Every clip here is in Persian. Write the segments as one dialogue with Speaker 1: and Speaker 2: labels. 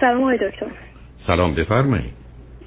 Speaker 1: سلام آقای دکتر.
Speaker 2: سلام بفرمایید.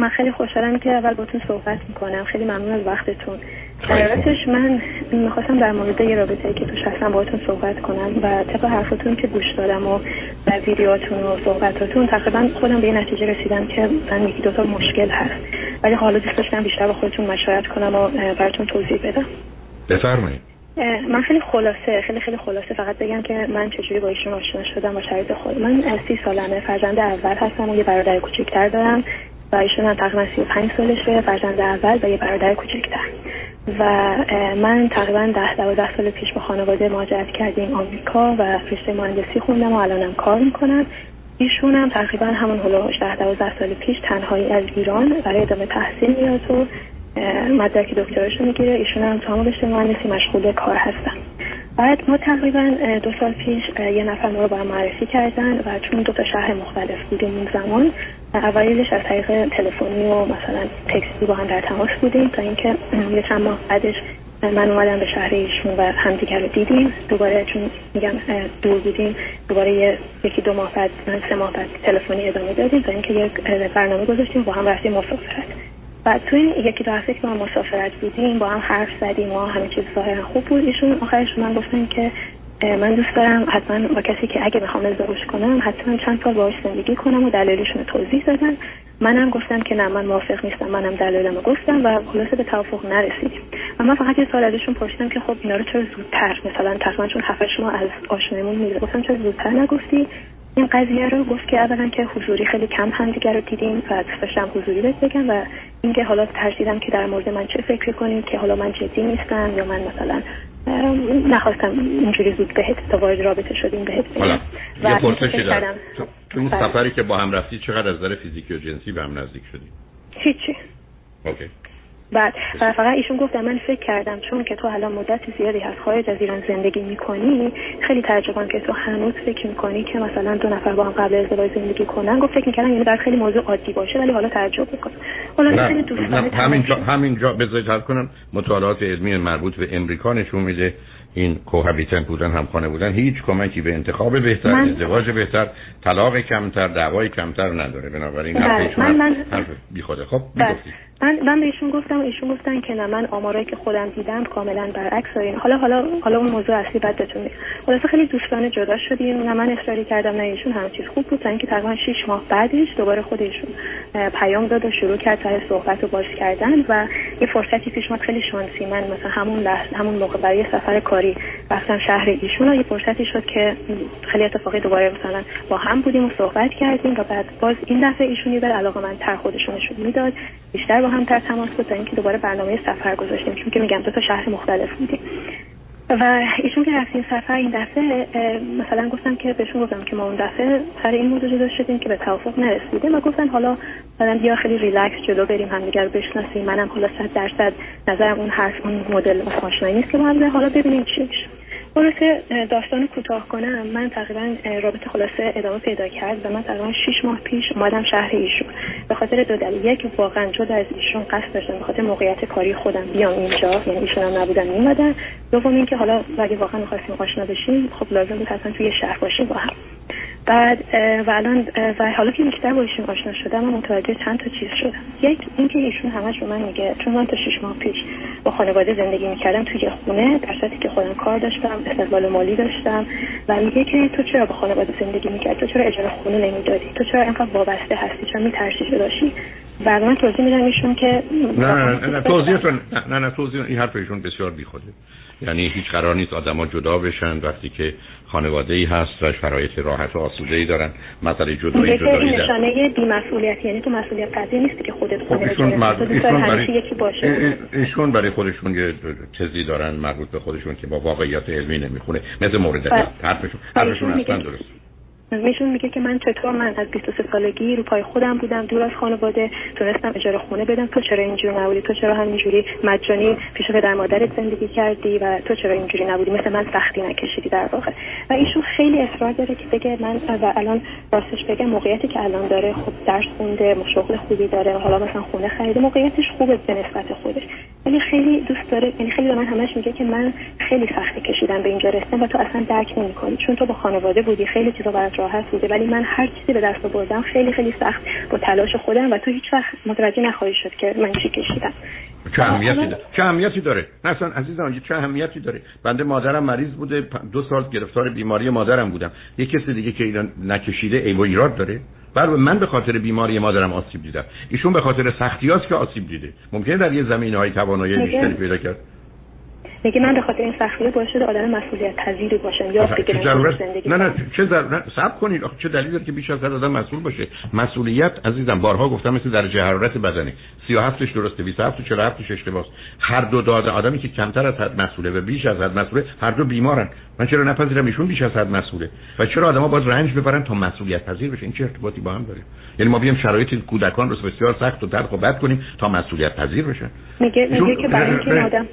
Speaker 1: من خیلی خوشحالم که اول باتون صحبت می‌کنم. خیلی ممنون از وقتتون. حقیقتش من می‌خواستم در مورد یه رابطه که توش هستم باهاتون صحبت کنم و طبق حرفتون که گوش دادم و در ویدیوهاتون و صحبتاتون تقریبا خودم به یه نتیجه رسیدم که من یکی دوتا مشکل هست. ولی حالا دوست داشتم بیشتر با خودتون مشورت کنم و براتون توضیح بدم.
Speaker 2: بفرمایید.
Speaker 1: من خیلی خلاصه خیلی خیلی خلاصه. فقط بگم که من چجوری با ایشون آشنا شدم و شرایط خود من سی سالمه فرزند اول هستم و یه برادر کوچکتر دارم و ایشون هم تقریبا 35 سالشه فرزند اول و یه برادر کوچکتر و من تقریبا ده دوازده سال پیش با خانواده مهاجرت کردیم آمریکا و رشته مهندسی خوندم و الانم کار می‌کنم. ایشون هم تقریبا همون هلوش ده دوازده سال پیش تنهایی از ایران برای ادامه تحصیل میاد و مدرک دکترش می‌گیره ایشون هم تمام رشته مهندسی مشغول کار هستن. بعد ما تقریبا دو سال پیش یه نفر ما رو با هم معرفی کردن و چون دو تا شهر مختلف بودیم اون زمان اوایلش از طریق تلفنی و مثلا تکسی با هم در تماس بودیم تا اینکه یه چند ماه بعدش من اومدم به شهر ایشون و همدیگر رو دیدیم. دوباره چون میگم دور بودیم دوباره یکی دو ماه بعد سه ماه بعد تلفنی ادامه دادیم تا اینکه یک برنامه گذاشتیم با هم رفتیم مسافرت. و توی یکی دو هفته که ما مسافرت بودیم با هم حرف زدیم و همه چیز ظاهرا خوب بود. ایشون آخرش من گفتن که من دوست دارم حتما با کسی که اگه بخوام ازدواج کنم حتما چند سال باهاش زندگی کنم و دلایلشون توضیح دادن منم گفتم که نه من موافق نیستم منم دلایلمو گفتم و خلاصه به توافق نرسیدیم. و من فقط یه سوال ازشون پرسیدم که خب اینا رو چرا زودتر مثلا تقریبا چون هفت شما از آشنایمون میره گفتم چرا زودتر نگفتی؟ این قضیه رو گفت که اولا که حضوری خیلی کم هم دیگر رو دیدیم و دوست داشتم حضوری بهت بگم و اینکه حالا ترسیدم که در مورد من چه فکر کنیم که حالا من جدی نیستم یا من مثلا نخواستم اینجوری زود بهت تا وارد رابطه شدیم بهت
Speaker 2: بگم. و یه پرسشی دارم. تو اون بله. سفری که با هم رفتی چقدر از نظر فیزیکی و جنسی به هم نزدیک شدیم
Speaker 1: هیچی.
Speaker 2: اوکی.
Speaker 1: بعد و فقط ایشون گفت من فکر کردم چون که تو الان مدت زیادی از خارج از ایران زندگی می‌کنی خیلی تعجبم که تو هنوز فکر می‌کنی که مثلا دو نفر با هم قبل ازدواج زندگی کنن. گفت فکر می‌کردم یعنی بعد خیلی موضوع عادی باشه ولی حالا تعجب می‌کنم. حالا خیلی دوست
Speaker 2: همینجا همینجا بذارید کنم. مطالعات علمی مربوط به امریکا نشون میده این کوهابیتن بودن همخانه بودن هیچ کمکی به انتخاب بهتر من... ازدواج بهتر طلاق کمتر دعوای کمتر نداره. بنابراین حرف
Speaker 1: من من...
Speaker 2: حرف بیخوده. خب
Speaker 1: من من بهشون گفتم ایشون گفتن که نه من آمارایی که خودم دیدم کاملا برعکس این حالا حالا حالا اون موضوع اصلی بعد بهتون میگم. خیلی دوستانه جدا شدیم نه من اصراری کردم نه ایشون همه چیز خوب بود. تا اینکه تقریبا 6 ماه بعدش دوباره خودشون پیام داد و شروع کرد تا صحبت و باز کردن و یه فرصتی پیش اومد خیلی شانسی. من مثلا همون لحظه همون موقع برای سفر کاری رفتم شهر ایشون یه فرصتی شد که خیلی اتفاقی دوباره مثلا با هم بودیم و صحبت کردیم و بعد باز این دفعه ایشون یه علاقه من تر خودشون نشون می‌داد. بیشتر با هم تر تماس بود تا اینکه دوباره برنامه سفر گذاشتیم. چون که میگم دو تا شهر مختلف بودیم. و ایشون که رفتیم سفر این دفعه مثلا گفتم که بهشون گفتم که ما اون دفعه سر این موضوع جدا شدیم که به توافق نرسیدیم و گفتن حالا مثلا بیا خیلی ریلکس جلو بریم همدیگه رو بشناسیم. منم حالا صد درصد نظرم اون حرف اون مدل آشنایی نیست که با حالا ببینیم چی میشه. خلاصه داستان کوتاه کنم. من تقریبا رابطه خلاصه ادامه پیدا کرد و من تقریبا 6 ماه پیش اومدم شهر ایشون. به خاطر دو دلیل. یک واقعا جدا از ایشون قصد داشتم به خاطر موقعیت کاری خودم بیام اینجا. یعنی ایشون هم نبودن میومدن دوم اینکه حالا اگه واقعا می‌خواستیم آشنا بشیم خب لازم بود حتما توی شهر باشیم با هم. بعد و الان و حالا که بیشتر با ایشون آشنا شدم متوجه چند تا چیز شدم. یک اینکه ایشون همش به من میگه چون من تا شش ماه پیش با خانواده زندگی می‌کردم توی خونه در صورتی که خودم کار داشتم استقبال مالی داشتم و میگه که تو چرا با خانواده زندگی می‌کردی؟ تو چرا اجاره خونه نمی‌دادی؟ تو چرا اینقدر وابسته هستی؟ چرا میترسی داشتی؟ بعد من توضیح میدم ایشون که
Speaker 2: نه نه نه توضیح نه نه توضیح این حرف ایشون بسیار بیخوده. یعنی هیچ قرار نیست آدما جدا بشن وقتی که خانواده ای هست و شرایط راحت و آسوده ای دارن. مسئله جدایی جدایی
Speaker 1: دارن نشانه بی‌مسئولیت یعنی تو مسئولیت قضیه نیستی که خودت خب خونه ایشون. ایشون برای یکی باشه.
Speaker 2: ایشون برای خودشون یه چیزی دارن مربوط به خودشون که با واقعیت علمی نمی‌خونه. مثل مورد بله. حرفشون. حرفشون اصلا درست.
Speaker 1: ایشون میگه که من چطور من از 23 سالگی رو پای خودم بودم دور از خانواده تونستم اجاره خونه بدم. تو چرا اینجوری نبودی؟ تو چرا همینجوری مجانی پیش پدر مادرت زندگی کردی و تو چرا اینجوری نبودی؟ مثل من سختی نکشیدی در واقع. و ایشون خیلی اصرار داره که بگه من و الان راستش بگم موقعیتی که الان داره خب درس خونده شغل خوبی داره حالا مثلا خونه خریده موقعیتش خوبه به نسبت خودش. ولی خیلی دوست داره یعنی خیلی به من همش میگه که من خیلی سختی کشیدم به اینجا رسیدم و تو اصلا درک نمی‌کنی. چون تو با خانواده بودی خیلی چیزا برات راحت بوده ولی من هر چیزی به دست آوردم خیلی خیلی سخت با تلاش خودم و تو هیچ وقت متوجه نخواهی شد که من چی کشیدم.
Speaker 2: چه اهمیتی داره؟ چه اهمیتی داره؟ اصلا عزیزم چه اهمیتی داره؟ بنده مادرم مریض بوده دو سال گرفتار بیماری مادرم بودم. یه کسی دیگه که اینا نکشیده ای و ایراد داره؟ بر من به خاطر بیماری مادرم آسیب دیدم ایشون به خاطر سختیاست که آسیب دیده. ممکنه در یه زمین های توانایی بیشتری پیدا کرد.
Speaker 1: میگه من به خاطر این سختی باعث شده آدم مسئولیت پذیری باشم یا
Speaker 2: چه ضرورت؟ نه نه چه ضرورت؟ صبر کنید. آخه چه دلیلی داره که بیش از هر آدم مسئول باشه؟ مسئولیت عزیزم بارها گفتم مثل درجه حرارت بدنه. 37 ش درسته 27 و 47 ش اشتباهه هر دو داده آدمی که کمتر از حد مسئوله و بیش از حد مسئوله هر دو بیمارن. من چرا نپذیرم؟ ایشون بیش از حد مسئوله. و چرا آدما باز رنج ببرن تا مسئولیت پذیر بشه این چه ارتباطی با هم داره؟ یعنی ما بیام شرایط کودکان رو بسیار سخت و تلخ و بد کنیم تا مسئولیت پذیر بشن.
Speaker 1: میگه میگه که برای اینکه آدم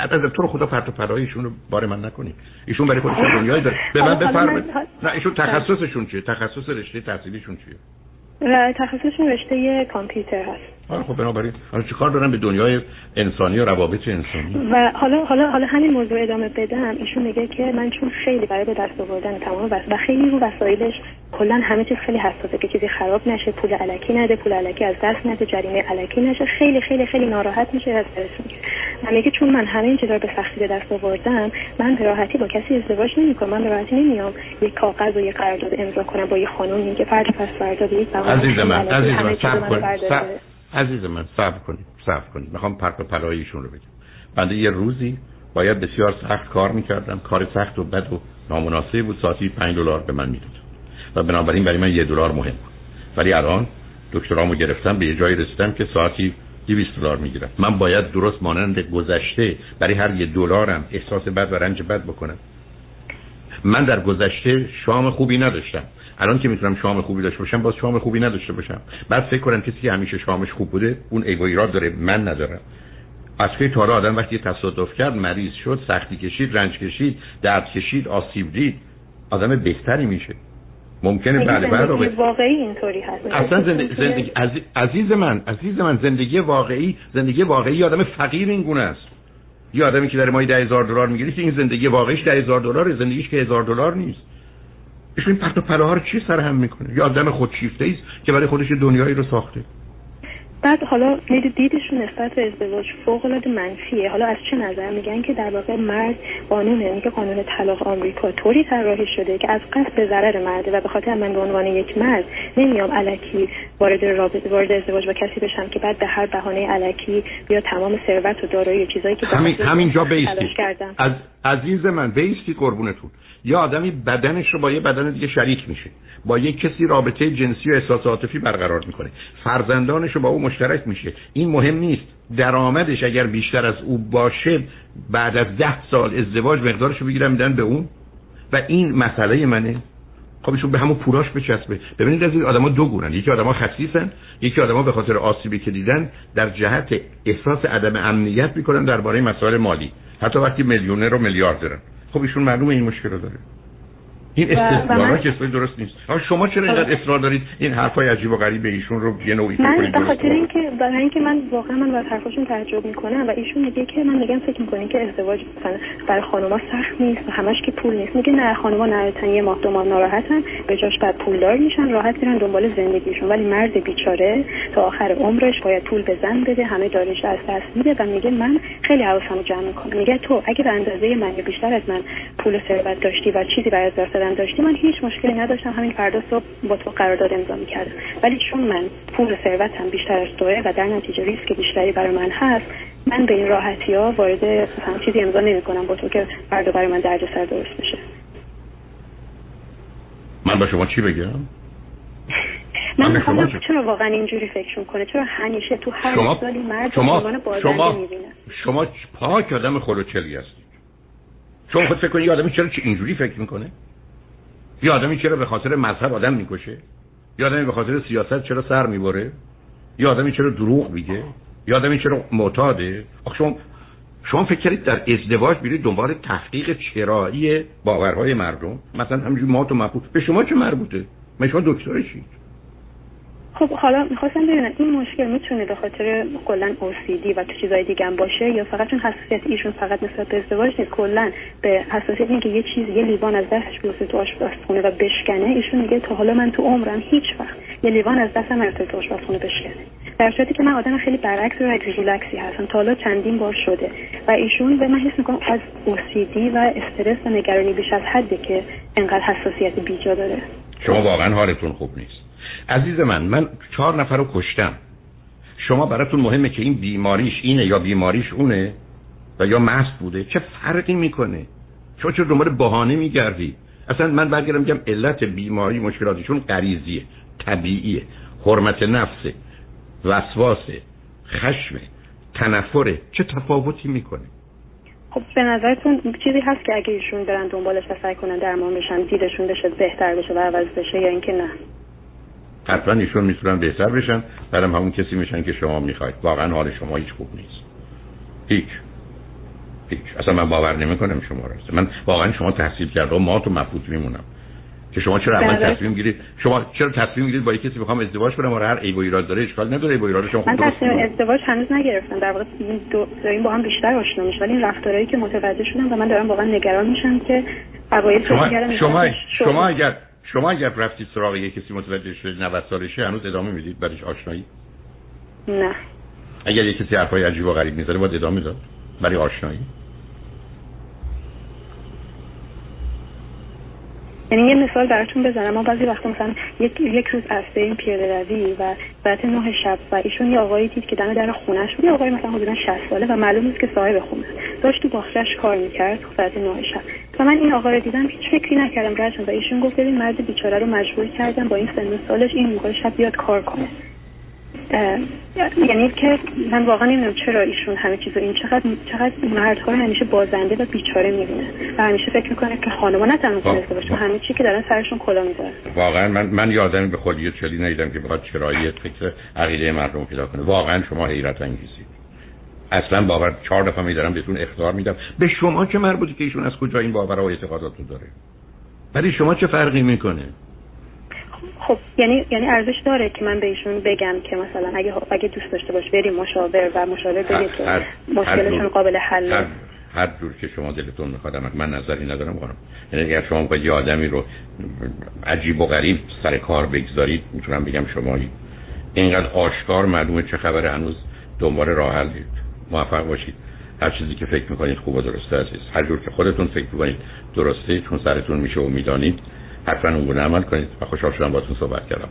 Speaker 2: از تو رو خدا پرت و پرایشون رو بار من نکنید ایشون برای خودش دنیای داره؟ به من بفرمایید. نه ایشون تخصصشون چیه؟ تخصص رشته تحصیلیشون چیه؟
Speaker 1: تخصصشون رشته کامپیوتر هست.
Speaker 2: آره خب بنابراین حالا چیکار دارن به دنیای انسانی و روابط انسانی؟
Speaker 1: و حالا حالا حالا همین موضوع ادامه بدم ایشون میگه که من چون خیلی برای به دست آوردن تمام و خیلی رو وسایلش کلا همه چیز خیلی حساسه که چیزی خراب نشه پول علکی نده پول علکی از دست نده جریمه علکی نشه خیلی خیلی خیلی ناراحت میشه از میگه من میگه چون من همه این چیزا رو به سختی به دست آوردم من به راحتی با کسی ازدواج نمی‌کنم من به راحتی نمیام یک کاغذ و یک قرارداد امضا کنم با یه خانومی که فرد پس فردا به یک
Speaker 2: عزیز من عزیز من عزیز من صبر کنید صبر کنید. می‌خوام پرت و پلاییشون رو بگم بنده یه روزی باید بسیار سخت کار می‌کردم. کار سخت و بد و نامناسب بود. ساعتی 5 دلار به من می‌داد. و بنابراین برای من یه دلار مهم بود. ولی الان دکترامو گرفتم به یه جایی رسیدم که ساعتی 200 دلار می‌گیرم. من باید درست مانند گذشته برای هر یه دلارم احساس بد و رنج بد بکنم. من در گذشته شام خوبی نداشتم. الان که می‌تونم شام خوبی داشته باشم باز شام خوبی نداشته باشم. بعد فکر کنم کسی که همیشه شامش خوب بوده اون ایو ایراد داره من ندارم. از که تارا آدم وقتی تصادف کرد مریض شد سختی کشید رنج کشید درد کشید آسیب دید آدم بهتری میشه. ممکنه بله
Speaker 1: بله واقعی اینطوری هست.
Speaker 2: اصلا زندگی, زندگی عزیز من عزیز من زندگی واقعی زندگی واقعی آدم فقیر این گونه است. یه آدمی که در ماهی ده هزار دلار می‌گیره که این زندگی واقعیش ده هزار دلار زندگیش که هزار دلار نیست. ایشون پرت و پلاها رو چی سرهم می‌کنه؟ یا آدم خودشیفته است که برای خودش دنیایی رو ساخته.
Speaker 1: بعد حالا دیدشون نسبت به ازدواج فوق العاده منفیه. حالا از چه نظر؟ میگن که در واقع مرد قانونه میگه قانون طلاق آمریکا طوری طراحی شده که از قصد به ضرر مرده و به خاطر من به عنوان یک مرد نمیام الکی وارد رابطه وارد ازدواج با کسی بشم که بعد به هر بهانه الکی بیا تمام ثروت و دارایی چیزایی که
Speaker 2: همین همینجا بیستی از عزیز من بیستی قربونتون. یا آدمی بدنش رو با یه بدن دیگه شریک میشه. با یک کسی رابطه جنسی و احساس عاطفی برقرار می‌کنه. فرزندانش رو با او مشترک میشه. این مهم نیست. درآمدش اگر بیشتر از او باشه بعد از ده سال ازدواج مقدارش رو بگیرم میدن به اون. و این مسئله منه. خب ایشون به همون پوراش بچسبه. ببینید از این آدما دو گونن. یکی آدما خسیسن یکی آدما به خاطر آسیبی که دیدن در جهت احساس عدم امنیت می‌کنن درباره مسائل مالی. حتی وقتی میلیونر و میلیارد دارن خب ایشون معلومه این مشکل رو داره. این استدلالا که درست نیست. شما چرا اینقدر اصرار دارید؟ این حرفای عجیب و غریب ایشون رو یه نوعی
Speaker 1: من خاطر اینکه برای اینکه من واقعا من از حرفاشون تعجب می‌کنم و ایشون میگه که من میگم فکر می‌کنین که ازدواج مثلا برای خانوما سخت نیست و همش که پول نیست. میگه نه خانوما نهایتا یه ماه دو ماه ناراحتن. به جاش بعد پولدار میشن راحت میرن دنبال زندگیشون. ولی مرد بیچاره تا آخر عمرش باید پول به زن بده همه دارش از دست میده و میگه من خیلی حواسمو جمع می‌کنم. میگه تو اگه به اندازه من بیشتر از من پول و ثروت داشتی و چیزی برای از دست داشتی من هیچ مشکلی نداشتم. همین فردا صبح با تو قرارداد امضا می‌کردم. ولی چون من پول ثروتم بیشتر از توه و در نتیجه ریسک بیشتری برای من هست من به این راحتی ها وارد مثلا چیزی امضا نمی‌کنم با تو که فردا برای من سر درست بشه.
Speaker 2: من با شما چی بگم؟
Speaker 1: من می‌خوام چرا واقعا اینجوری فکر می‌کنه چرا همیشه تو هر شما سالی مرد شما شما
Speaker 2: شما پاک آدم خلوچلی هستید شما خود فکر کنید آدمی چرا اینجوری فکر می‌کنه؟ یه آدمی چرا به خاطر مذهب آدم می‌کشه؟ یه آدمی به خاطر سیاست چرا سر می‌بره؟ یه آدمی چرا دروغ میگه؟ یه آدمی چرا معتاده؟ آخه شما شما فکر در ازدواج بیرید دنبال تحقیق چرایی باورهای مردم؟ مثلا همینجوری ما تو مبهوت به شما چه مربوطه؟ من شما دکتر چی؟
Speaker 1: خب حالا می‌خواستم ببینم این مشکل می‌تونه به خاطر کلا OCD و تو چیزای دیگه هم باشه یا فقط چون حساسیت ایشون فقط نسبت به ازدواج نیست کلا به حساسیت اینکه یه چیز یه لیوان از دستش بیفته تو آشپزخونه و بشکنه ایشون میگه تا حالا من تو عمرم هیچ وقت یه لیوان از دستم نرفته تو آشپزخونه بشکنه. در صورتی که من آدم خیلی برعکس و ریلکسی هستم. تا حالا چندین بار شده و ایشون به من حس می‌کنم از OCD و استرس و نگرانی بیش از حدی که انقدر حساسیت بیجا داره.
Speaker 2: شما واقعا حالتون خوب نیست. عزیز من من چهار نفر رو کشتم. شما براتون مهمه که این بیماریش اینه یا بیماریش اونه و یا مست بوده. چه فرقی می‌کنه؟ شما چه دنبال بهانه میگردی؟ اصلا من برگردم میگم علت بیماری مشکلاتشون غریزیه طبیعیه حرمت نفسه وسواسه خشم تنفره. چه تفاوتی می‌کنه؟
Speaker 1: خب به نظرتون چیزی هست که اگه ایشون برن دنبالش و سعی کنن درمان بشن دیدشون بشه بهتر بشه و عوض بشه یا اینکه نه؟
Speaker 2: حتما ایشون می‌تونن بهتر بشن. برم همون کسی میشن که شما می‌خواید. واقعا حال شما هیچ خوب نیست. هیچ. هیچ. اصلا من باور نمی‌کنم شما راست من واقعا شما تحصیل کرده و ما تو مفوت میمونم. که شما چرا اول بله. تصمیم گیرید شما چرا تصمیم گیرید با کسی بخوام ازدواج کنم؟ و هر عیب و ایراد داره اشکال نداره عیب و ایراد شما
Speaker 1: من تصمیم ازدواج هنوز نگرفتم. در واقع داریم با هم بیشتر آشنا میشیم. ولی این رفتارهایی که متوجه شدم و من دارم واقعا نگران میشم که اوایل
Speaker 2: شما شما شما اگر شما اگر رفتید سراغ یه کسی متوجه شده 90 سالشه هنوز ادامه می‌دید؟ برایش آشنایی؟
Speaker 1: نه.
Speaker 2: اگر یه کسی حرفای عجیب و غریب می‌ذاره باید ادامه داد؟ برای آشنایی؟
Speaker 1: یعنی یه مثال براتون بزنم. ما بعضی وقتا مثلا یک یک روز از این پیاده روی و ساعت نه شب و ایشون یه آقایی دید که دم در خونش بود. یه آقای مثلا حدودا 60 ساله و معلوم نیست که صاحب خونه داشت تو باغچه‌اش کار می‌کرد ساعت نه شب. و من این آقا رو دیدم هیچ فکری نکردم. رد و ایشون گفت ببین مرد بیچاره رو مجبور کردم با این سن سالش این موقع شب بیاد کار کنه. یعنی که من واقعا نمی‌دونم چرا ایشون همه چیزو این چقدر چقدر مردها رو همیشه بازنده و بیچاره می‌بینه. و همیشه فکر می‌کنه که خانم‌ها نتونن کنسته باشه همه چی که دارن سرشون کلا می‌ذارن.
Speaker 2: واقعا من من یادم به خودی چلی ندیدم که بخواد چرایی فکر عقیده مردم پیدا کنه. واقعا شما حیرت انگیزید. اصلا باور چهار دفعه میدارم بهتون اختار میدم. به شما چه مربوطی که ایشون از کجا این باور و اعتقادات رو داره؟ ولی شما چه فرقی می‌کنه؟
Speaker 1: خب یعنی یعنی ارزش داره که من بهشون بگم که مثلا اگه اگه دوست داشته باش بریم مشاور و مشاور بگه که مشکلشون قابل حل
Speaker 2: هر, هر جور که شما دلتون می‌خواد من نظری ندارم قانم یعنی اگر شما با یه آدمی رو عجیب و غریب سر کار بگذارید می‌تونم بگم شما اینقدر آشکار معلومه چه خبر هنوز دنبال راه حل موفق باشید. هر چیزی که فکر می‌کنید خوب و درسته عزیز. هر جور که خودتون فکر می‌کنید درسته چون سرتون میشه و می‌دانید حتما اون عمل کنید. و خوشحال شدم باتون صحبت کردم.